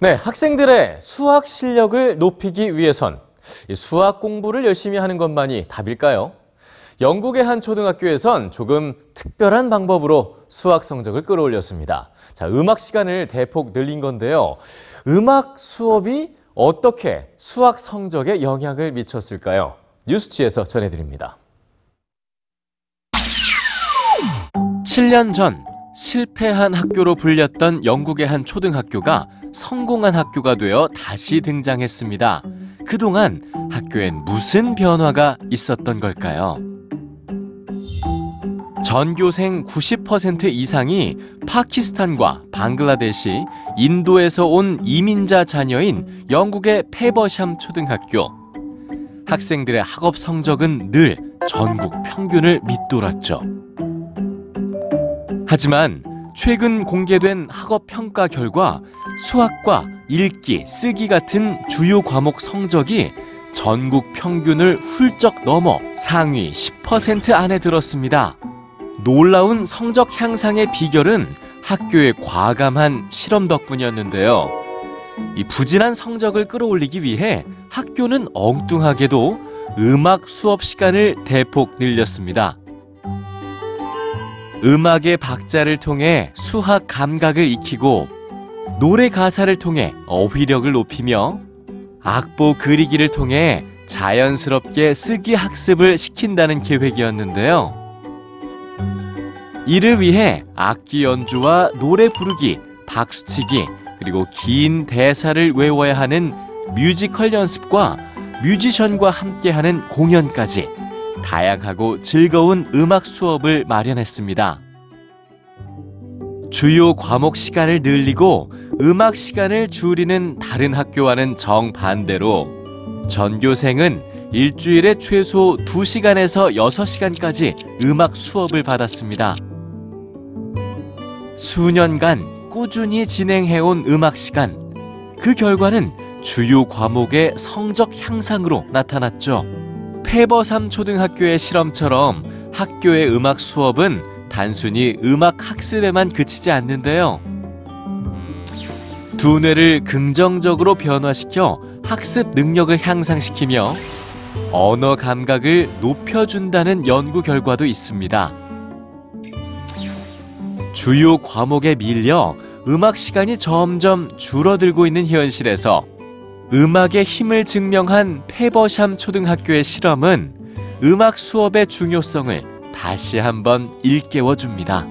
네, 학생들의 수학 실력을 높이기 위해선 이 수학 공부를 열심히 하는 것만이 답일까요? 영국의 한 초등학교에선 조금 특별한 방법으로 수학 성적을 끌어올렸습니다. 자, 음악 시간을 대폭 늘린 건데요. 음악 수업이 어떻게 수학 성적에 영향을 미쳤을까요? 뉴스취에서 전해드립니다. 7년 전 실패한 학교로 불렸던 영국의 한 초등학교가 성공한 학교가 되어 다시 등장했습니다. 그동안 학교엔 무슨 변화가 있었던 걸까요? 전교생 90% 이상이 파키스탄과 방글라데시, 인도에서 온 이민자 자녀인 영국의 페버샴 초등학교. 학생들의 학업 성적은 늘 전국 평균을 밑돌았죠. 하지만 최근 공개된 학업 평가 결과 수학과 읽기, 쓰기 같은 주요 과목 성적이 전국 평균을 훌쩍 넘어 상위 10% 안에 들었습니다. 놀라운 성적 향상의 비결은 학교의 과감한 실험 덕분이었는데요. 이 부진한 성적을 끌어올리기 위해 학교는 엉뚱하게도 음악 수업 시간을 대폭 늘렸습니다. 음악의 박자를 통해 수학 감각을 익히고 노래 가사를 통해 어휘력을 높이며 악보 그리기를 통해 자연스럽게 쓰기 학습을 시킨다는 계획이었는데요. 이를 위해 악기 연주와 노래 부르기, 박수치기, 그리고 긴 대사를 외워야 하는 뮤지컬 연습과 뮤지션과 함께하는 공연까지 다양하고 즐거운 음악 수업을 마련했습니다. 주요 과목 시간을 늘리고 음악 시간을 줄이는 다른 학교와는 정반대로 전교생은 일주일에 최소 2시간에서 6시간까지 음악 수업을 받았습니다. 수년간 꾸준히 진행해온 음악 시간. 그 결과는 주요 과목의 성적 향상으로 나타났죠. 페버삼 초등학교의 실험처럼 학교의 음악 수업은 단순히 음악 학습에만 그치지 않는데요. 두뇌를 긍정적으로 변화시켜 학습 능력을 향상시키며 언어 감각을 높여준다는 연구 결과도 있습니다. 주요 과목에 밀려 음악 시간이 점점 줄어들고 있는 현실에서 음악의 힘을 증명한 페버샴 초등학교의 실험은 음악 수업의 중요성을 다시 한번 일깨워 줍니다.